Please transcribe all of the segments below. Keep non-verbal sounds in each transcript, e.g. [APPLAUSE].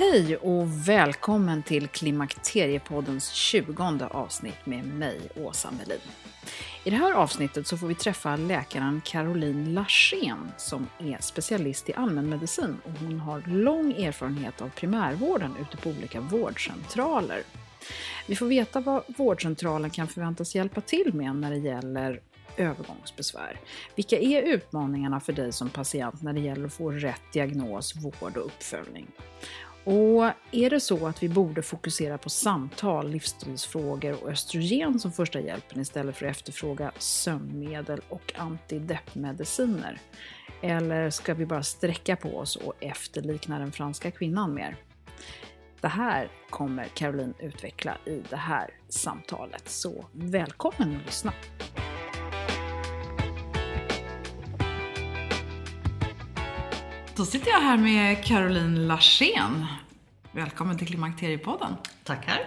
Hej och välkommen till Klimakteriepoddens 20 avsnitt med mig, Åsa Melin. I det här avsnittet så får vi träffa läkaren Caroline Larsén som är specialist i allmänmedicin och hon har lång erfarenhet av primärvården ute på olika vårdcentraler. Vi får veta vad vårdcentralen kan förväntas hjälpa till med när det gäller övergångsbesvär. Vilka är utmaningarna för dig som patient när det gäller att få rätt diagnos, vård och uppföljning? Och är det så att vi borde fokusera på samtal, livsstilsfrågor och östrogen som första hjälpen istället för att efterfråga sömnmedel och antideppmediciner? Eller ska vi bara sträcka på oss och efterlikna den franska kvinnan mer? Det här kommer Caroline utveckla i det här samtalet, så välkommen att lyssna! Då sitter jag här med Caroline Larsén. Välkommen till Klimakteriepodden. Tackar.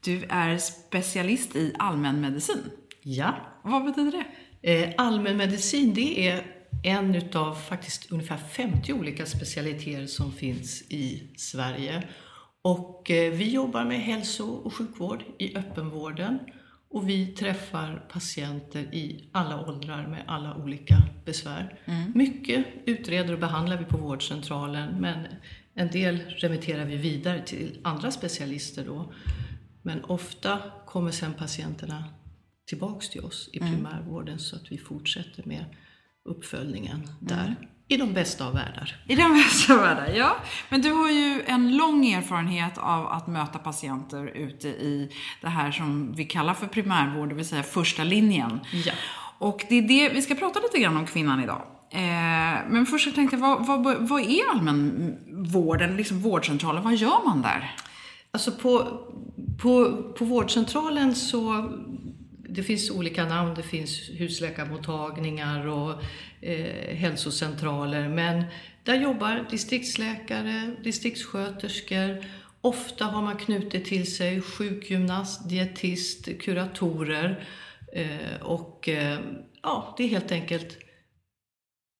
Du är specialist i allmänmedicin. Ja. Vad betyder det? Eh, allmänmedicin, det är en utav faktiskt ungefär 50 olika specialiteter som finns i Sverige. Och eh, vi jobbar med hälso och sjukvård i öppenvården och vi träffar patienter i alla åldrar med alla olika besvär. Mm. Mycket utreder och behandlar vi på vårdcentralen men en del remitterar vi vidare till andra specialister då. Men ofta kommer sen patienterna tillbaks till oss i mm. primärvården så att vi fortsätter med uppföljningen där. Mm. I de bästa av världar. I de bästa av världar, ja. Men du har ju en lång erfarenhet av att möta patienter ute i det här som vi kallar för primärvård, det vill säga första linjen. Ja. Och det är det, vi ska prata lite grann om kvinnan idag. Eh, men först så tänkte jag, vad, vad, vad är allmänvården, liksom vårdcentralen, vad gör man där? Alltså på, på, på vårdcentralen så det finns olika namn, det finns husläkarmottagningar och eh, hälsocentraler. Men där jobbar distriktsläkare, distriktssköterskor. Ofta har man knutit till sig sjukgymnast, dietist, kuratorer. Eh, och eh, ja, det är helt enkelt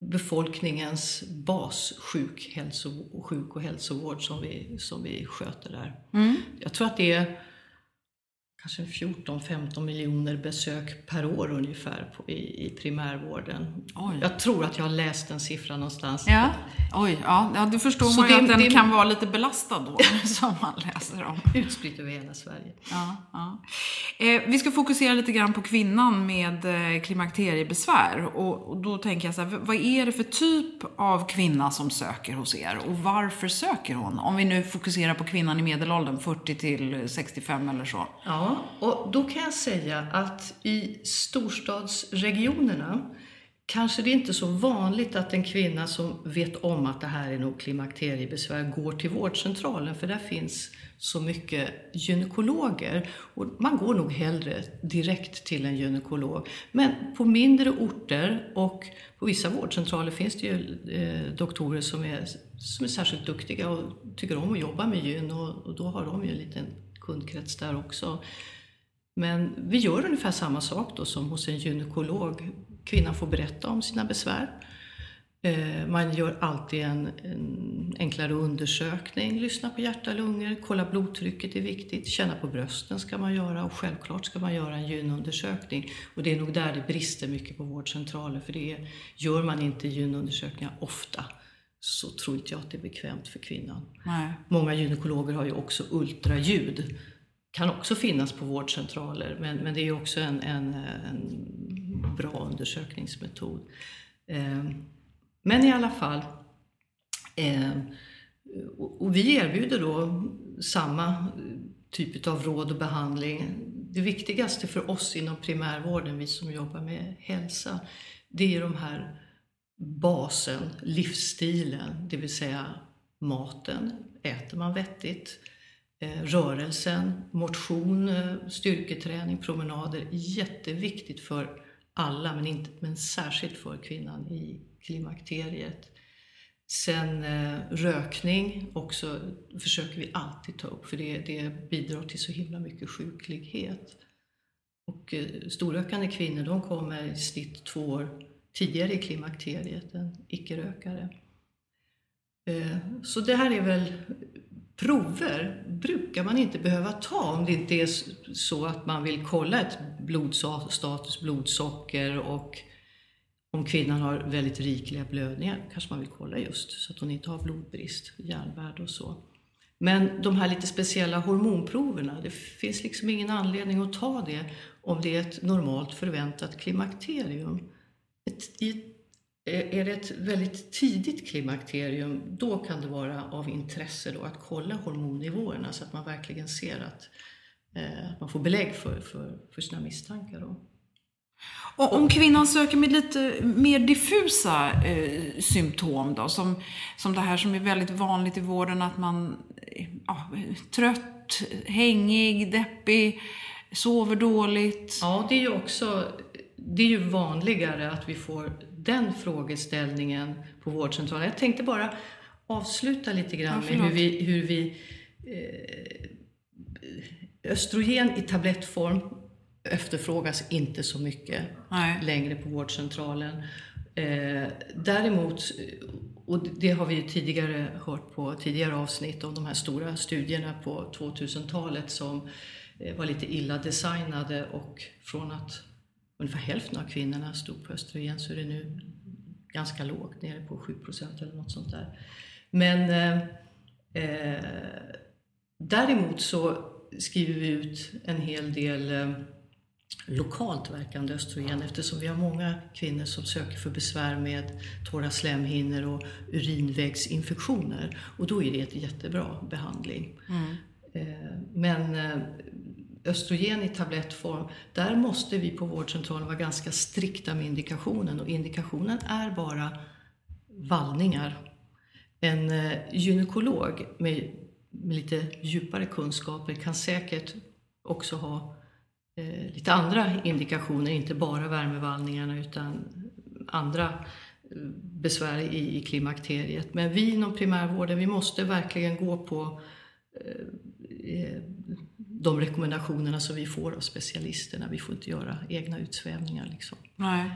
befolkningens bassjuk hälso, sjuk och hälsovård som vi, som vi sköter där. Mm. Jag tror att det är kanske 14-15 miljoner besök per år ungefär på, i, i primärvården. Oj. Jag tror att jag har läst en siffra någonstans. Ja. Oj, ja, ja då förstår Så man ju det, att den det, kan vara lite belastad då, [LAUGHS] som man läser om. Utspritt över hela Sverige. Ja, ja. Eh, vi ska fokusera lite grann på kvinnan med eh, klimakteriebesvär. Och, och, då tänker jag så här, vad är det för typ av kvinna som söker hos er? Och varför söker hon? Om vi nu fokuserar på kvinnan i medelåldern, 40 till 65 eller så. Ja, och då kan jag säga att i storstadsregionerna kanske det är inte så vanligt att en kvinna som vet om att det här är nog klimakteriebesvär går till vårdcentralen för där finns så mycket gynekologer. Och man går nog hellre direkt till en gynekolog. Men på mindre orter och på vissa vårdcentraler finns det ju eh, doktorer som är, som är särskilt duktiga och tycker om att jobba med gyn och, och då har de ju en liten kundkrets där också. Men vi gör ungefär samma sak då som hos en gynekolog. Kvinnan får berätta om sina besvär. Eh, man gör alltid en, en, enklare undersökning, lyssna på hjärta, lungor, kolla blodtrycket är viktigt, känna på brösten ska man göra och självklart ska man göra en gynundersökning. Och det är nog där det brister mycket på vårdcentraler för det är, gör man inte gynundersökningar ofta så tror inte jag att det är bekvämt för kvinnan. Nej. Många gynekologer har ju också ultraljud. kan också finnas på vårdcentraler men, men det är också en, en, en bra undersökningsmetod. Eh, men i alla fall, eh, och vi erbjuder då samma typ av råd och behandling. Det viktigaste för oss inom primärvården, vi som jobbar med hälsa, det är de här basen, livsstilen, det vill säga maten, äter man vettigt, eh, rörelsen, motion, eh, styrketräning, promenader, jätteviktigt för alla men, inte, men särskilt för kvinnan i klimakteriet. Sen eh, rökning också försöker vi alltid ta upp för det, det bidrar till så himla mycket sjuklighet. Och eh, storrökande kvinnor de kommer i snitt två år tidigare i klimakteriet än icke-rökare. Eh, så det här är väl prover brukar man inte behöva ta om det inte är så att man vill kolla ett blodstatus, blodsocker och om kvinnan har väldigt rikliga blödningar kanske man vill kolla just så att hon inte har blodbrist, järnvärde och så. Men de här lite speciella hormonproverna, det finns liksom ingen anledning att ta det om det är ett normalt förväntat klimakterium. Ett, i, är det ett väldigt tidigt klimakterium, då kan det vara av intresse då att kolla hormonnivåerna så att man verkligen ser att eh, man får belägg för, för, för sina misstankar. Då. Och om kvinnan söker med lite mer diffusa eh, symptom då, som, som det här som är väldigt vanligt i vården, att man ja, trött, hängig, deppig, sover dåligt. Ja, det är ju också det är ju vanligare att vi får den frågeställningen på vårdcentralen. Jag tänkte bara avsluta lite grann ja, med hur vi, hur vi eh, östrogen i tablettform efterfrågas inte så mycket Nej. längre på vårdcentralen. Eh, däremot, och det har vi tidigare hört på tidigare avsnitt om de här stora studierna på 2000-talet som eh, var lite illa designade och från att ungefär hälften av kvinnorna stod på östrogen så är det nu ganska lågt, nere på 7% eller något sånt där. Men eh, eh, däremot så skriver vi ut en hel del eh, lokalt verkande östrogen eftersom vi har många kvinnor som söker för besvär med torra slemhinnor och urinvägsinfektioner. Och då är det ett jättebra behandling. Mm. Eh, men eh, östrogen i tablettform, där måste vi på vårdcentralen vara ganska strikta med indikationen och indikationen är bara vallningar. En eh, gynekolog med, lite djupare kunskaper kan säkert också ha eh, lite andra indikationer, inte bara värmevallningarna utan andra eh, besvär i, i klimakteriet. Men vi inom primärvården, vi måste verkligen gå på eh de rekommendationerna som vi får av specialisterna. Vi får inte göra egna utsvävningar. Liksom. Nej.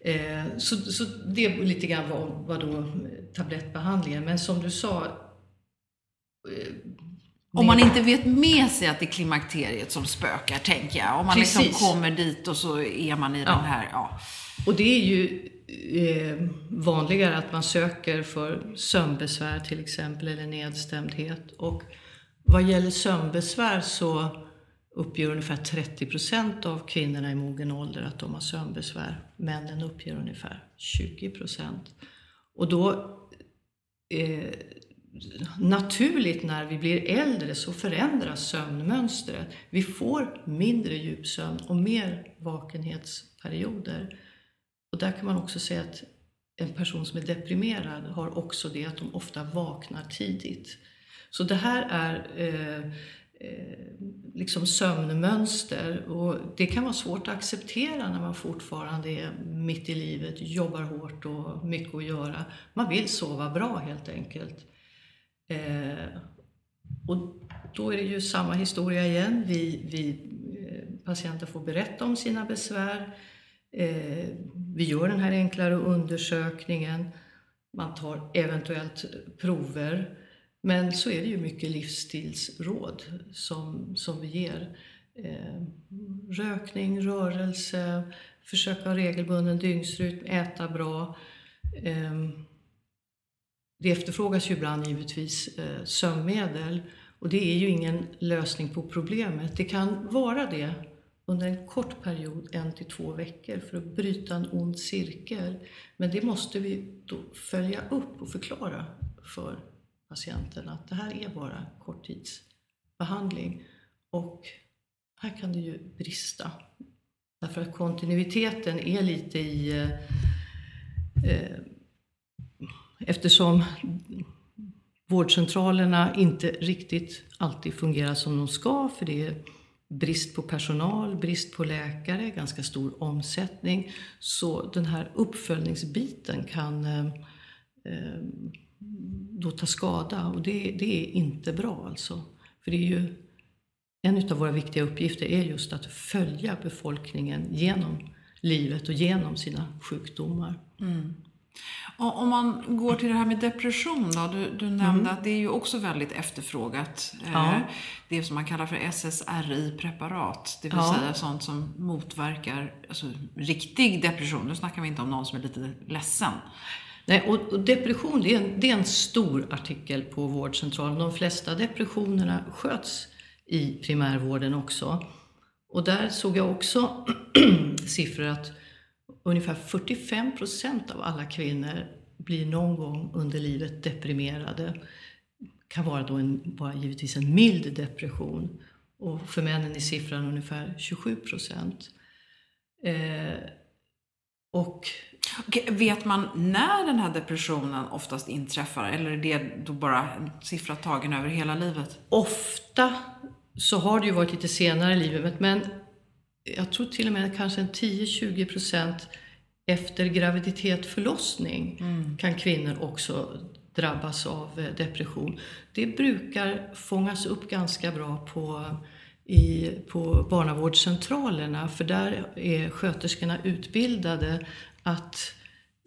Eh, så, så det är lite grann vad, vad då tablettbehandlingen. Men som du sa, eh, om man inte vet med sig att det är klimakteriet som spökar, tänker jag. Om man liksom kommer dit och så är man i ja. den här... Ja. Och det är ju eh, vanligare att man söker för sömnbesvär till exempel, eller nedstämdhet. Och vad gäller sömnbesvär så uppger ungefär 30 procent av kvinnorna i mogen ålder att de har sömnbesvär. Männen uppger ungefär 20 procent. Och då eh, naturligt när vi blir äldre så förändras sömnmönstret. Vi får mindre djupsömn och mer vakenhetsperioder. Och där kan man också säga att en person som är deprimerad har också det att de ofta vaknar tidigt. Så det här är eh, eh, liksom sömnmönster och det kan vara svårt att acceptera när man fortfarande är mitt i livet, jobbar hårt och mycket att göra. Man vill sova bra helt enkelt. Eh, och då är det ju samma historia igen. Vi, vi eh, patienter får berätta om sina besvär. Eh, vi gör den här enklare undersökningen. Man tar eventuellt prover. Men så är det ju mycket livsstilsråd som, som vi ger. Eh, rökning, rörelse, försöka ha regelbunden dygnsrytm, äta bra. Eh, det efterfrågas ju ibland givetvis eh, sömnmedel och det är ju ingen lösning på problemet. Det kan vara det under en kort period, en till två veckor, för att bryta en ond cirkel. Men det måste vi då följa upp och förklara för patienten att det här är bara korttidsbehandling. Och här kan det ju brista. Därför att kontinuiteten är lite i... Eh, eh, eftersom vårdcentralerna inte riktigt alltid fungerar som de ska, för det är brist på personal, brist på läkare, ganska stor omsättning. Så den här uppföljningsbiten kan eh, eh, då ta skada och det, det, är inte bra alltså. För det är ju en av våra viktiga uppgifter är just att följa befolkningen genom livet och genom sina sjukdomar. Mm. Om man går till det här med depression då. Du, du nämnde mm. att det är ju också väldigt efterfrågat. Eh, ja. Det som man kallar för SSRI-preparat. Det vill ja. säga sånt som motverkar alltså, riktig depression. Nu snackar vi inte om någon som är lite ledsen. Nej, och, och depression det är, en, det är en stor artikel på vårdcentralen. De flesta depressionerna sköts i primärvården också. Och där såg jag också [CLEARS THROAT] siffror att ungefär 45 procent av alla kvinnor blir någon gång under livet deprimerade. Det kan vara då en, bara givetvis en mild depression. Och för männen är siffran ungefär 27 procent. Eh, och vet man när den här depressionen oftast inträffar? Eller är det då bara en siffra tagen över hela livet? Ofta så har det ju varit lite senare i livet, men jag tror till och med kanske en 10-20 procent efter graviditet, förlossning mm. kan kvinnor också drabbas av eh, depression. Det brukar fångas upp ganska bra på, i, på barnavårdscentralerna för där är sköterskorna utbildade att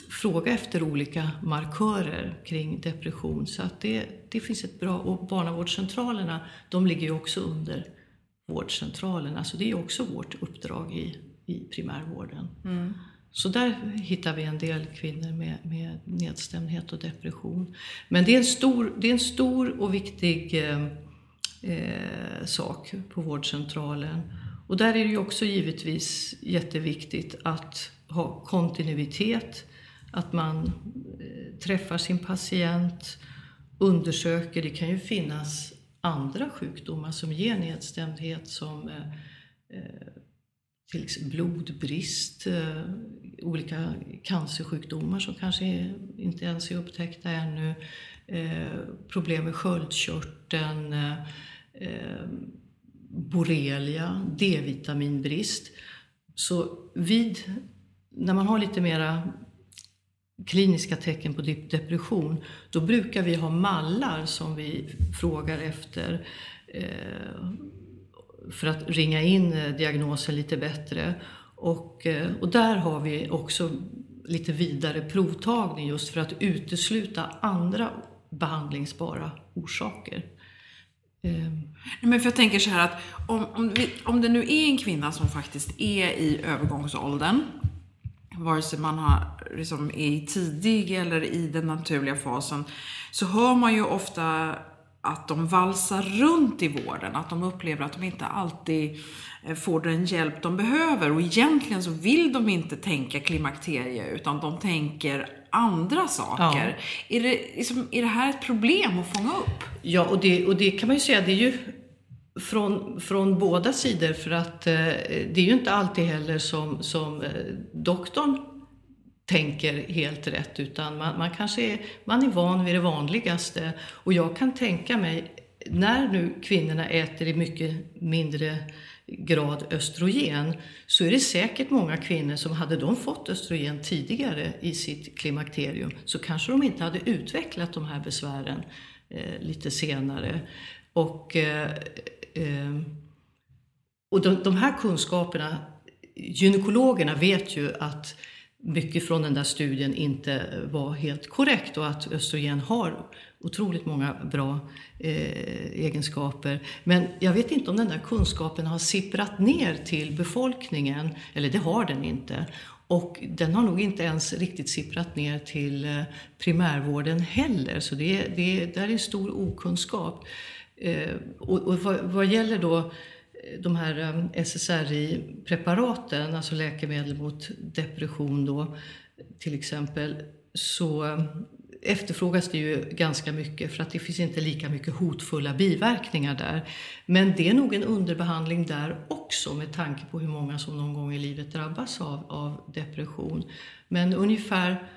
fråga efter olika markörer kring depression. Så att det, det finns ett bra, och barnavårdscentralerna de ligger ju också under vårdcentralerna. Så det är också vårt uppdrag i, i primärvården. Mm. Så där hittar vi en del kvinnor med, med nedstämdhet och depression. Men det är en stor, det är en stor och viktig eh, eh, sak på vårdcentralen. Och där är det ju också givetvis jätteviktigt att ha kontinuitet, att man eh, träffar sin patient, undersöker. Det kan ju finnas andra sjukdomar som ger nedstämdhet som eh, eh till exempel blodbrist, eh, olika cancersjukdomar som kanske inte ens är upptäckta ännu, eh, problem med sköldkörteln, Eh, borrelia, D-vitaminbrist. Så vid, när man har lite mera kliniska tecken på depression, då brukar vi ha mallar som vi frågar efter eh, för att ringa in eh, diagnosen lite bättre. Och, eh, och där har vi också lite vidare provtagning just för att utesluta andra behandlingsbara orsaker. Ehm. Men för jag tänker så här att om, om, vi, om det nu är en kvinna som faktiskt är i övergångsåldern vare sig man har, liksom, är i tidig eller i den naturliga fasen, så hör man ju ofta att de valsar runt i vården, att de upplever att de inte alltid eh, får den hjälp de behöver. Och egentligen så vill de inte tänka klimakterie, utan de tänker andra saker. Ja. Är, det, liksom, är det här ett problem att fånga upp? Ja, och det, och det kan man ju säga, det är ju från, från båda sidor för att eh, det är ju inte alltid heller som, som eh, doktorn tänker helt rätt utan man, man kanske är, man är van vid det vanligaste. Och jag kan tänka mig, när nu kvinnorna äter i mycket mindre grad östrogen så är det säkert många kvinnor som hade de fått östrogen tidigare i sitt klimakterium så kanske de inte hade utvecklat de här besvären eh, lite senare. Och, eh, eh, och de, de här kunskaperna, gynekologerna vet ju att mycket från den där studien inte eh, var helt korrekt och att östrogen har otroligt många bra eh, egenskaper. Men jag vet inte om den där kunskapen har sipprat ner till befolkningen, eller det har den inte. Och den har nog inte ens riktigt sipprat ner till eh, primärvården heller, så det, det där är stor okunskap. Eh, och, och vad, vad gäller då de här eh, SSRI-preparaten, alltså läkemedel mot depression då, till exempel, så eh, efterfrågas det ju ganska mycket för att det finns inte lika mycket hotfulla biverkningar där. Men det är nog en underbehandling där också med tanke på hur många som någon gång i livet drabbas av, av depression. Men ungefär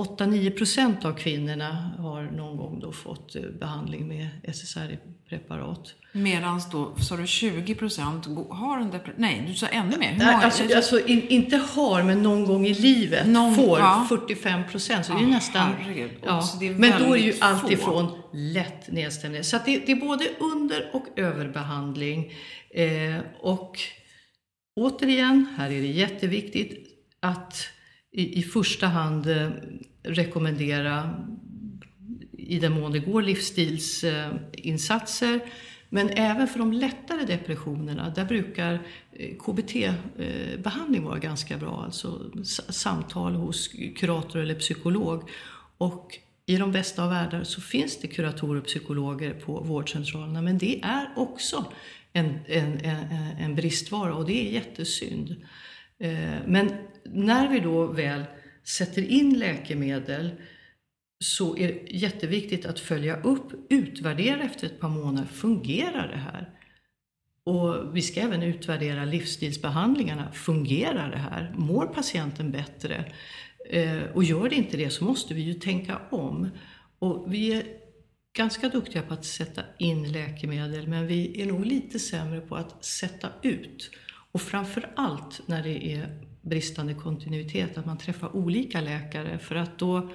8-9 procent av kvinnorna har någon gång då fått eh, behandling med SSRI-preparat. Medan då, sa du 20 procent har en depression? Nej, du sa ännu mer. Hur många? Alltså, alltså in, inte har, men någon gång i livet någon, får ja. 45 procent. Så det är nästan... Ja. Det är men då är ju alltifrån lätt nedstämning. Så det, det, är både under och överbehandling. Eh, och återigen, här är det jätteviktigt att i, i första hand eh, rekommendera, i den mån det går, livsstilsinsatser. Men även för de lättare depressionerna, där brukar eh, KBT-behandling eh, vara ganska bra. Alltså samtal hos kurator eller psykolog. Och i de bästa av världar så finns det kuratorer och psykologer på vårdcentralerna. Men det är också en, en, en, en bristvara och det är jättesynd. Eh, men när vi då väl sätter in läkemedel så är det jätteviktigt att följa upp, utvärdera efter ett par månader. Fungerar det här? Och vi ska även utvärdera livsstilsbehandlingarna. Fungerar det här? Mår patienten bättre? Eh, och gör det inte det så måste vi ju tänka om. Och vi är ganska duktiga på att sätta in läkemedel men vi är nog lite sämre på att sätta ut. Och framför allt när det är bristande kontinuitet, att man träffar olika läkare för att då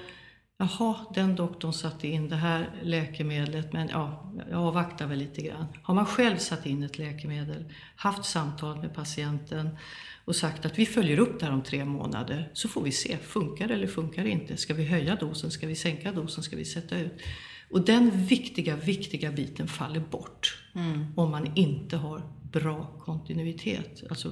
Jaha, den doktorn satte in det här läkemedlet, men ja, jag avvaktar väl lite grann. Har man själv satt in ett läkemedel, haft samtal med patienten och sagt att vi följer upp det här om tre månader, så får vi se, funkar det eller funkar det inte? Ska vi höja dosen? Ska vi sänka dosen? Ska vi sätta ut? Och den viktiga, viktiga biten faller bort mm. om man inte har bra kontinuitet. Alltså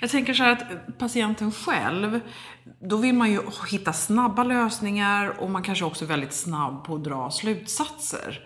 Jag tänker så här att patienten själv, då vill man ju hitta snabba lösningar och man kanske också är väldigt snabb på att dra slutsatser.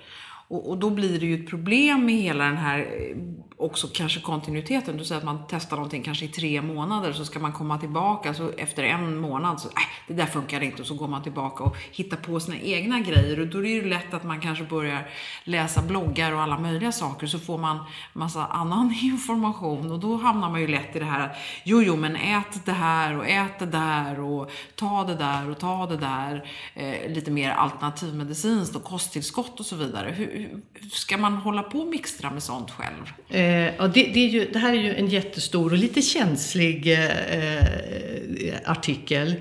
Och, och, då blir det ju ett problem med hela den här, eh, också kanske kontinuiteten. Du säger att man testar någonting kanske i tre månader, så ska man komma tillbaka, så efter en månad så, äh, det där funkar inte, och så går man tillbaka och hittar på sina egna grejer. Och då är det ju lätt att man kanske börjar läsa bloggar och alla möjliga saker, så får man massa annan [LAUGHS] information. Och då hamnar man ju lätt i det här att, jo, jo, men ät det här och ät det där och ta det där och ta det där. Eh, lite mer alternativmedicinskt och kosttillskott och så vidare. Hur, ska man hålla på och mixtra med sånt själv? Eh, Eh, ja, det, det, är ju, det här är ju en jättestor och lite känslig eh, eh, artikel.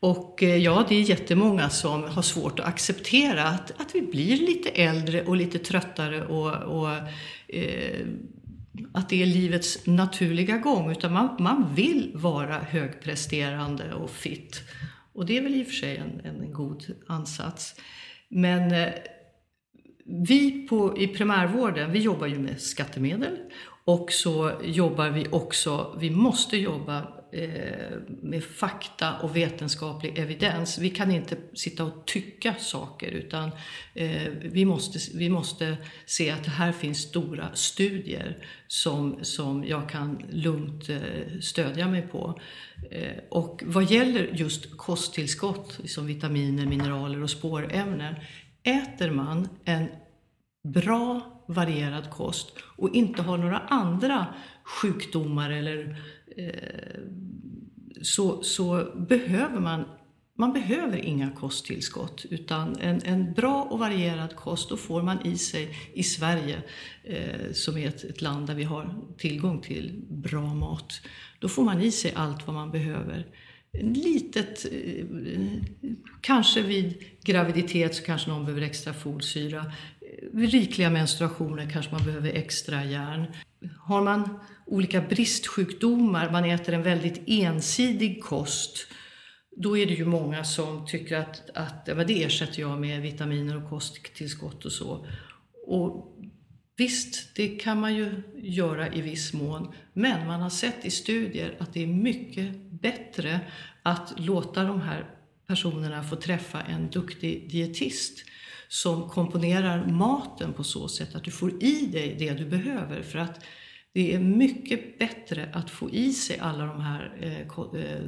Och eh, ja, det är jättemånga som har svårt att acceptera att, att vi blir lite äldre och lite tröttare och, och eh, att det är livets naturliga gång. Utan man, man vill vara högpresterande och fit. Och det är väl i och för sig en, en god ansats. Men eh, vi på, i primärvården, vi jobbar ju med skattemedel och så jobbar vi också, vi måste jobba eh, med fakta och vetenskaplig evidens. Vi kan inte sitta och tycka saker utan eh, vi, måste, vi måste se att här finns stora studier som, som jag kan lugnt eh, stödja mig på. Eh, och vad gäller just kosttillskott som vitaminer, mineraler och spårämnen Äter man en bra varierad kost och inte har några andra sjukdomar eller eh, så, så behöver man man behöver inga kosttillskott utan en, en bra och varierad kost, då får man i sig i Sverige, eh, som är ett, ett, land där vi har tillgång till bra mat, då får man i sig allt vad man behöver litet, eh, kanske vid graviditet så kanske någon behöver extra folsyra. Eh, vid rikliga menstruationer kanske man behöver extra järn. Har man olika bristsjukdomar, man äter en väldigt ensidig kost, då är det ju många som tycker att, att det ersätter jag med vitaminer och kosttillskott och så. Och Visst, det kan man ju göra i viss mån, men man har sett i studier att det är mycket bättre att låta de här personerna få träffa en duktig dietist som komponerar maten på så sätt att du får i dig det du behöver. För att det är mycket bättre att få i sig alla de här eh, eh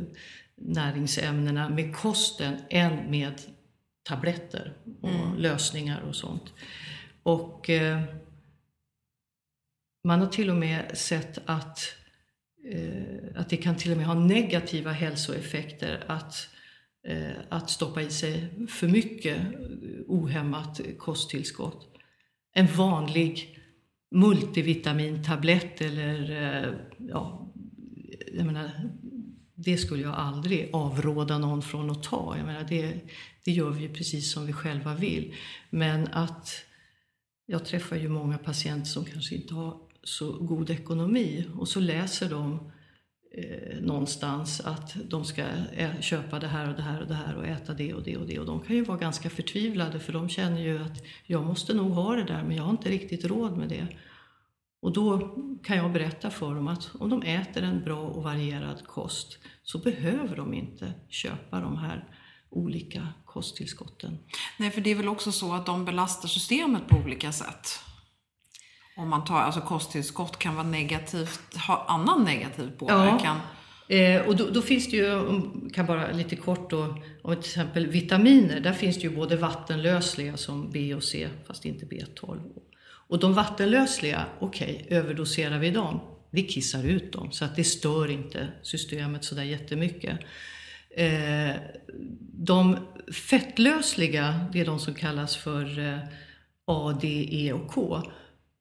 näringsämnena med kosten än med tabletter och mm. lösningar och sånt. Och eh, man har till och med sett att, Eh, att det kan till och med ha negativa hälsoeffekter att, eh, att stoppa i sig för mycket ohämmat kosttillskott. En vanlig multivitamintablett eller eh, ja, jag menar, det skulle jag aldrig avråda någon från att ta. Jag menar, det, det gör vi ju precis som vi själva vill. Men att jag träffar ju många patienter som kanske inte har så god ekonomi och så läser de eh, någonstans att de ska ä- köpa det här och det här och det här och äta det och det och det och de kan ju vara ganska förtvivlade för de känner ju att jag måste nog ha det där men jag har inte riktigt råd med det. Och då kan jag berätta för dem att om de äter en bra och varierad kost så behöver de inte köpa de här olika kosttillskotten. Nej, för det är väl också så att de belastar systemet på olika sätt om man tar, alltså kosttillskott kan vara negativt, ha annan negativ påverkan. Ja. Eh, och då, då, finns det ju, kan bara lite kort då, om till exempel vitaminer, där finns det ju både vattenlösliga som B och C, fast inte B12. Och de vattenlösliga, okej, okay, överdoserar vi dem? Vi kissar ut dem, så att det stör inte systemet sådär jättemycket. Eh, de fettlösliga, det är de som kallas för eh, A, D, E och K.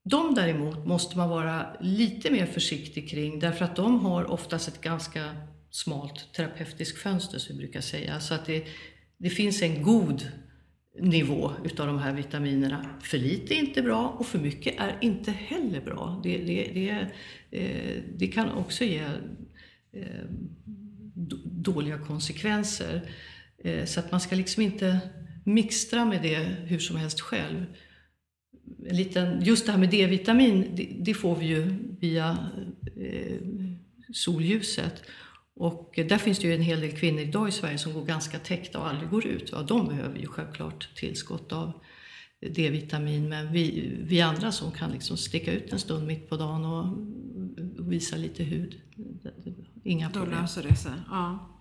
De däremot måste man vara lite mer försiktig kring därför att de har oftast ett ganska smalt terapeutiskt fönster som vi brukar säga. Så att det, det finns en god nivå utav de här vitaminerna. För lite är inte bra och för mycket är inte heller bra. Det, det, det, eh, det kan också ge eh, dåliga konsekvenser. Eh, så att man ska liksom inte mixtra med det hur som helst själv. En liten, just det här med D-vitamin, det, det får vi ju via eh, solljuset. Och där finns det ju en hel del kvinnor idag i Sverige som går ganska täckta och aldrig går ut. Ja, de behöver ju självklart tillskott av D-vitamin. Men vi, vi andra som kan liksom sticka ut en stund mitt på dagen och visa lite hud, inga problem. Då löser det sig. Ja.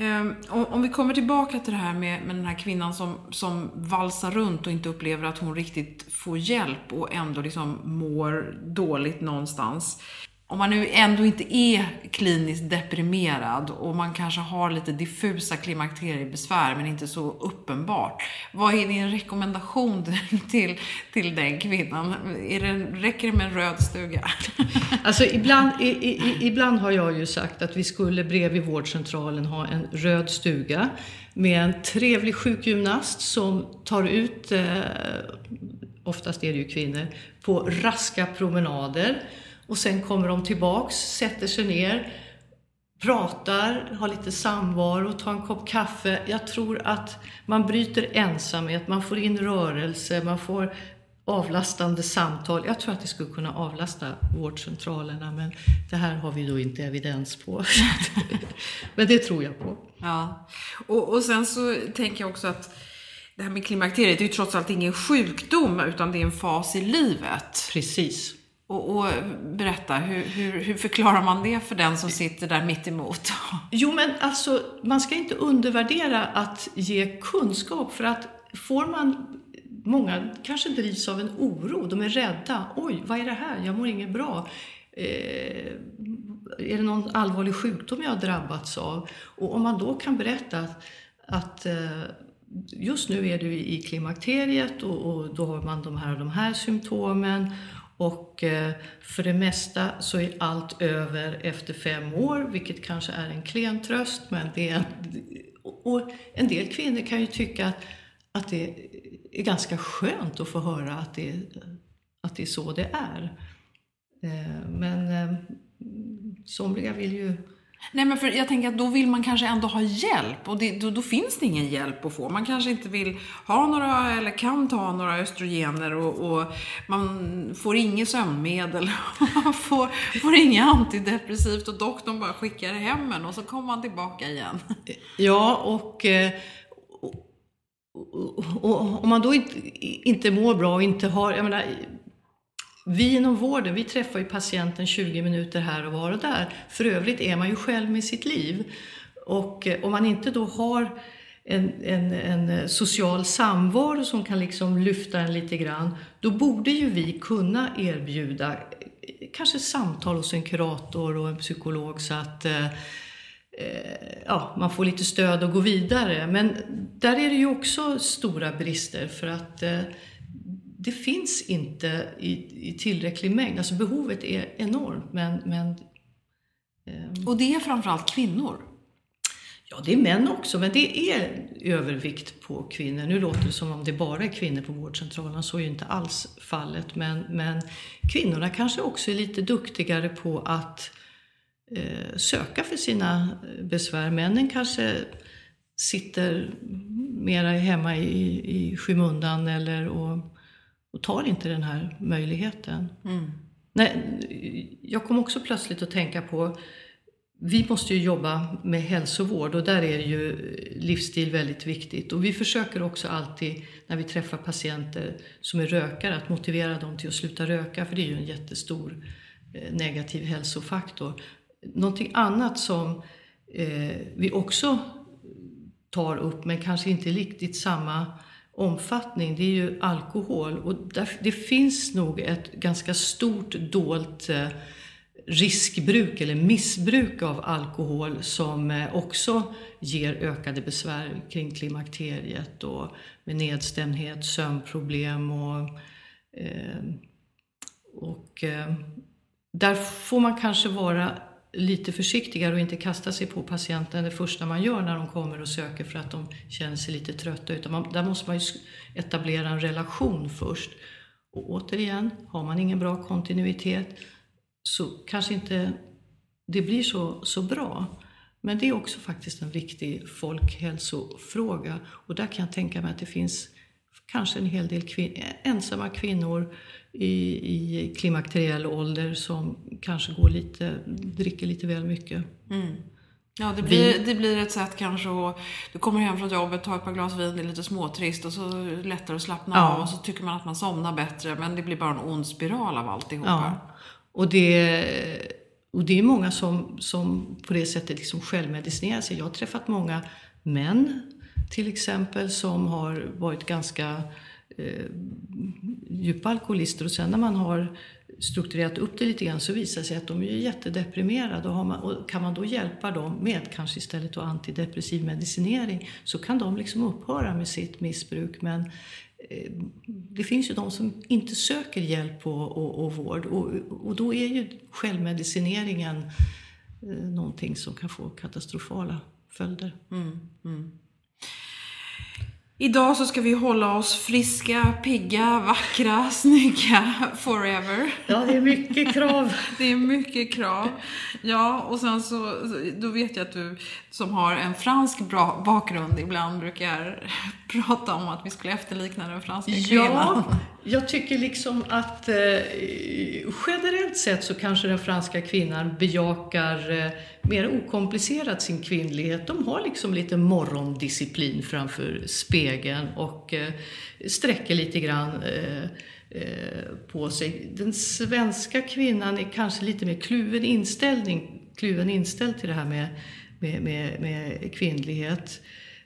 Um, om vi kommer tillbaka till det här med, med den här kvinnan som, som valsar runt och inte upplever att hon riktigt får hjälp och ändå liksom mår dåligt någonstans om man nu ändå inte är kliniskt deprimerad och man kanske har lite diffusa klimakteriebesvär men inte så uppenbart. Vad är din rekommendation [LAUGHS] till, till den kvinnan? Är det, räcker det med en röd stuga? [LAUGHS] Alltså ibland, i, i, ibland har jag ju sagt att vi skulle bredvid vårdcentralen ha en röd stuga med en trevlig sjukgymnast som tar ut, eh, oftast är det ju kvinnor, på raska promenader och sen kommer de tillbaks, sätter sig ner, pratar, har lite samvaro, tar en kopp kaffe. Jag tror att man bryter ensamhet, man får in rörelse, man får avlastande samtal. Jag tror att det skulle kunna avlasta vårdcentralerna men det här har vi då inte evidens på. [LAUGHS] men det tror jag på. Ja, och, och sen så tänker jag också att det här med klimakteriet, det är ju trots allt ingen sjukdom utan det är en fas i livet. Precis. Och, och, berätta, hur, hur, hur, förklarar man det för den som sitter där mitt emot? Jo, men alltså, man ska inte undervärdera att ge kunskap, för att får man Många kanske drivs av en oro, de är rädda. Oj, vad är det här? Jag mår inget bra. Eh, är det någon allvarlig sjukdom jag har drabbats av? Och om man då kan berätta att, att eh, just nu är du i klimakteriet och, och, då har man de här och de här symptomen och eh, för det mesta så är allt över efter fem år, vilket kanske är en klen tröst. Men det är, och en del kvinnor kan ju tycka att det är ganska skönt att få höra att det, att det är så det är. Eh, men eh, somliga vill ju Nej men för jag tänker att då vill man kanske ändå ha hjälp och det, då, då, finns det ingen hjälp att få. Man kanske inte vill ha några eller kan ta några östrogener och, och man får inget sömnmedel. och [LAUGHS] Man får, får inget antidepressivt och doktorn bara skickar hem en och så kommer man tillbaka igen. Ja eh, och och, om man då inte, inte mår bra och inte har, jag menar, vi inom vården, vi träffar ju patienten 20 minuter här och var och där. För övrigt är man ju själv med sitt liv. Och eh, om man inte då har en, en, en, eh, social samvaro som kan liksom lyfta en lite grann, då borde ju vi kunna erbjuda eh, kanske samtal hos en kurator och en psykolog så att eh, ja, man får lite stöd och gå vidare. Men där är det ju också stora brister för att det finns inte i, i tillräcklig mängd. Alltså behovet är enormt men... men eh, och det är framförallt kvinnor? Ja, det är män också, men det är övervikt på kvinnor. Nu låter det som om det bara är kvinnor på vårdcentralen, så är ju inte alls fallet. Men, men kvinnorna kanske också är lite duktigare på att eh, söka för sina besvär. Männen kanske sitter mera hemma i, i skymundan eller och och tar inte den här möjligheten. Mm. Nej, jag kom också plötsligt att tänka på vi måste ju jobba med hälsovård och där är ju livsstil väldigt viktigt. Och vi försöker också alltid när vi träffar patienter som är rökare att motivera dem till att sluta röka för det är ju en jättestor eh, negativ hälsofaktor. Någonting annat som eh, vi också tar upp men kanske inte riktigt samma omfattning, det är ju alkohol. Och där, det finns nog ett ganska stort dolt eh, riskbruk eller missbruk av alkohol som eh, också ger ökade besvär kring klimakteriet och med nedstämdhet, sömnproblem och, eh, och där får man kanske vara lite försiktigare och inte kasta sig på patienten det första man gör när de kommer och söker för att de känner sig lite trötta. Utan man, där måste man ju etablera en relation först. Och återigen, har man ingen bra kontinuitet så kanske inte det blir så, så bra. Men det är också faktiskt en viktig folkhälsofråga. Och där kan jag tänka mig att det finns kanske en hel del kvin ensamma kvinnor i, i klimakteriell ålder som kanske går lite, dricker lite väl mycket. Mm. Ja, det blir, det blir ett sätt kanske att... Du kommer hem från jobbet, tar ett par glas vin, det är lite småtrist och så lättare att slappna ja. av och så tycker man att man somnar bättre. Men det blir bara en ond spiral av alltihopa. Ja. Och det, och det är många som, som på det sättet liksom självmedicinerar sig. Jag har träffat många män till exempel som har varit ganska eh, djupa alkoholister och sen när man har strukturerat upp det lite grann så visar det sig att de är jättedeprimerade och, man, och kan man då hjälpa dem med kanske istället då antidepressiv medicinering så kan de liksom upphöra med sitt missbruk. Men eh, det finns ju de som inte söker hjälp och, och, och vård och, och, då är ju självmedicineringen eh, någonting som kan få katastrofala följder. Mm, mm. Idag så ska vi hålla oss friska, pigga, vackra, [LAUGHS] snygga forever. Ja, det är mycket krav. [LAUGHS] det är mycket krav. Ja, och sen så, då vet jag att du som har en fransk bra bakgrund ibland brukar [LAUGHS] prata om att vi skulle efterlikna den franska kvinnan. Ja, jag tycker liksom att eh, generellt sett så kanske den franska kvinnan bejakar eh, mer okomplicerat sin kvinnlighet. De har liksom lite morgondisciplin framför spegeln och eh, sträcker lite grann eh, eh, på sig. Den svenska kvinnan är kanske lite mer kluven inställning, kluven inställd till det här med, med, med, med kvinnlighet.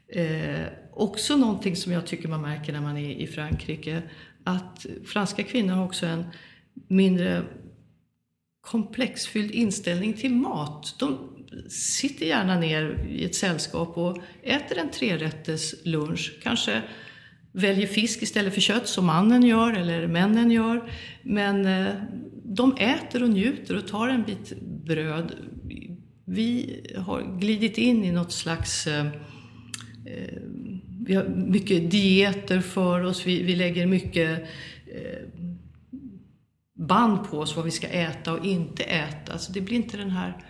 Eh, också någonting som jag tycker man märker när man är i Frankrike, att franska kvinnor har också en mindre komplexfylld inställning till mat. De sitter gärna ner i ett sällskap och äter en trerätters lunch. Kanske väljer fisk istället för kött som mannen gör eller männen gör. Men eh, de äter och njuter och tar en bit bröd. Vi har glidit in i något slags eh, eh vi har mycket dieter för oss, vi, vi lägger mycket eh, band på oss vad vi ska äta och inte äta. Alltså det blir inte den här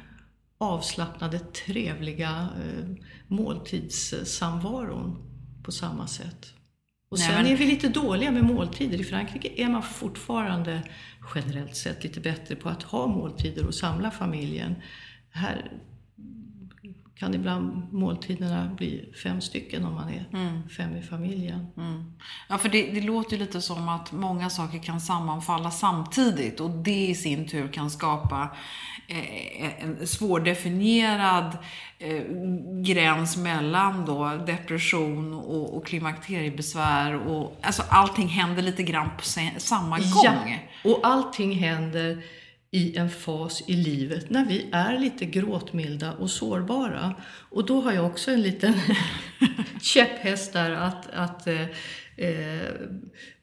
avslappnade, trevliga eh, måltidssamvaron på samma sätt. Och Nej, sen men... är vi lite dåliga med måltider. I Frankrike är man fortfarande generellt sett lite bättre på att ha måltider och samla familjen. Här kan ibland måltiderna bli fem stycken om man är mm. fem i familjen. Mm. Ja, för det, det, låter lite som att många saker kan sammanfalla samtidigt och det i sin tur kan skapa eh, en svårdefinierad eh, gräns mellan då depression och, och klimakteriebesvär. Och, alltså allting händer lite grann på samma gång. Ja, och allting händer i en fas i livet när vi är lite gråtmilda och sårbara. Och då har jag också en liten [LAUGHS] käpphäst där att, att eh, eh,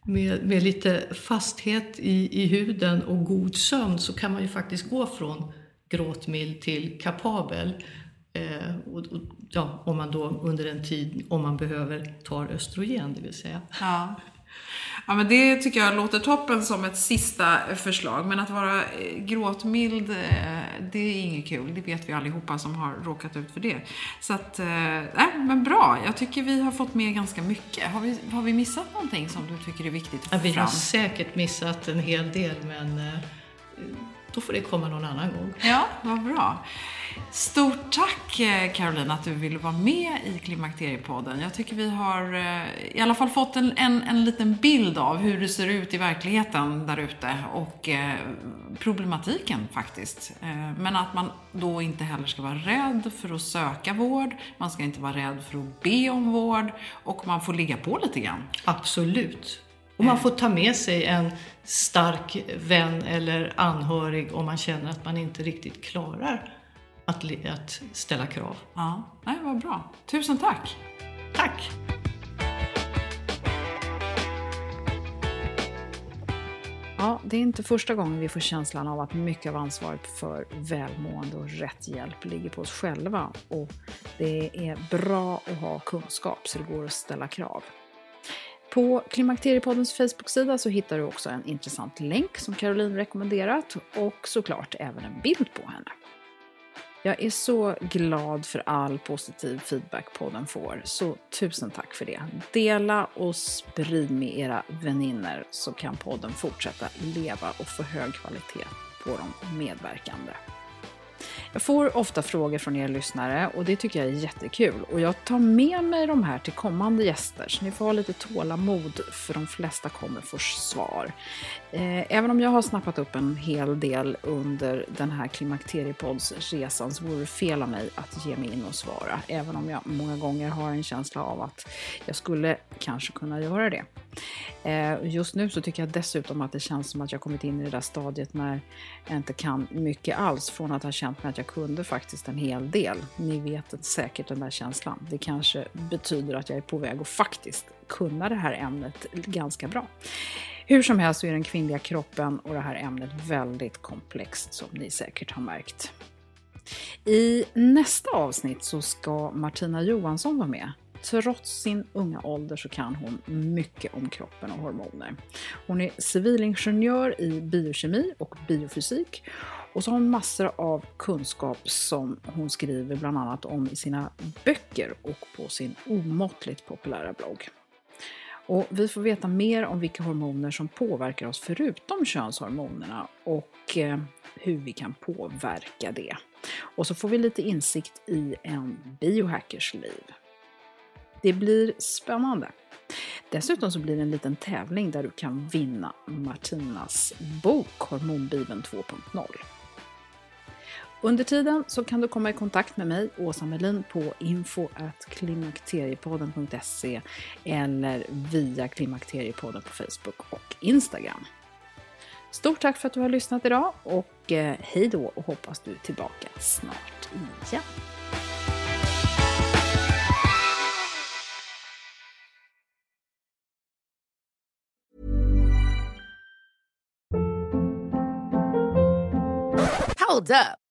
med, med lite fasthet i, i huden och god sömn så kan man ju faktiskt gå från gråtmild till kapabel. Eh, och, och, ja, om man då under en tid, om man behöver, tar östrogen det vill säga. Ja. Ja, men det tycker jag låter toppen som ett sista förslag. Men att vara eh, gråtmild, eh, det är inget kul. Det vet vi allihopa som har råkat ut för det. Så att, eh, nej, men bra. Jag tycker vi har fått med ganska mycket. Har vi, har vi missat någonting som du tycker är viktigt att få ja, Vi fram? har säkert missat en hel del, men då får det komma någon annan gång. Ja, vad bra. Stort tack eh, Caroline att du ville vara med i Klimakteriepodden. Jag tycker vi har eh, i alla fall fått en, en, en liten bild av hur det ser ut i verkligheten där ute och eh, problematiken faktiskt. Men att man då inte heller ska vara rädd för att söka vård, man ska inte vara rädd för att be om vård och man får ligga på lite grann. Absolut. Och man får ta med sig en stark vän eller anhörig om man känner att man inte riktigt klarar att, att ställa krav. Ja, Nej, vad bra. Tusen tack! Tack! Ja, det är inte första gången vi får känslan av att mycket av ansvaret för välmående och rätt hjälp ligger på oss själva. Och det är bra att ha kunskap så det går att ställa krav. På Klimakteriepoddens Facebook-sida så hittar du också en intressant länk som Caroline rekommenderat och såklart även en bild på henne. Jag är så glad för all positiv feedback podden får, så tusen tack för det. Dela och sprid med era vänner så kan podden fortsätta leva och få hög kvalitet på de medverkande. Jag får ofta frågor från er lyssnare och det tycker jag är jättekul. Och jag tar med mig de här till kommande gäster, så ni får ha lite tålamod för de flesta kommer få svar. Eh, även om jag har snappat upp en hel del under den här klimakteriepoddsresan så vore det fel av mig att ge mig in och svara. Även om jag många gånger har en känsla av att jag skulle kanske kunna göra det. Eh, just nu så tycker jag dessutom att det känns som att jag kommit in i det där stadiet när jag inte kan mycket alls från att ha känt mig att jag kunde faktiskt en hel del. Ni vet säkert den där känslan. Det kanske betyder att jag är på väg att faktiskt kunna det här ämnet ganska bra. Hur som helst så är den kvinnliga kroppen och det här ämnet väldigt komplext som ni säkert har märkt. I nästa avsnitt så ska Martina Johansson vara med. Trots sin unga ålder så kan hon mycket om kroppen och hormoner. Hon är civilingenjör i biokemi och biofysik och så har hon massor av kunskap som hon skriver bland annat om i sina böcker och på sin omåttligt populära blogg. Och vi får veta mer om vilka hormoner som påverkar oss förutom könshormonerna och eh, hur vi kan påverka det. Och så får vi lite insikt i en biohackers liv. Det blir spännande. Dessutom så blir det en liten tävling där du kan vinna Martinas bok Hormonbibeln 2.0. Under tiden så kan du komma i kontakt med mig, Åsa Melin, på info.klimakteriepodden.se eller via Klimakteriepodden på Facebook och Instagram. Stort tack för att du har lyssnat idag och eh, hej då och hoppas du är tillbaka snart igen. Hold up.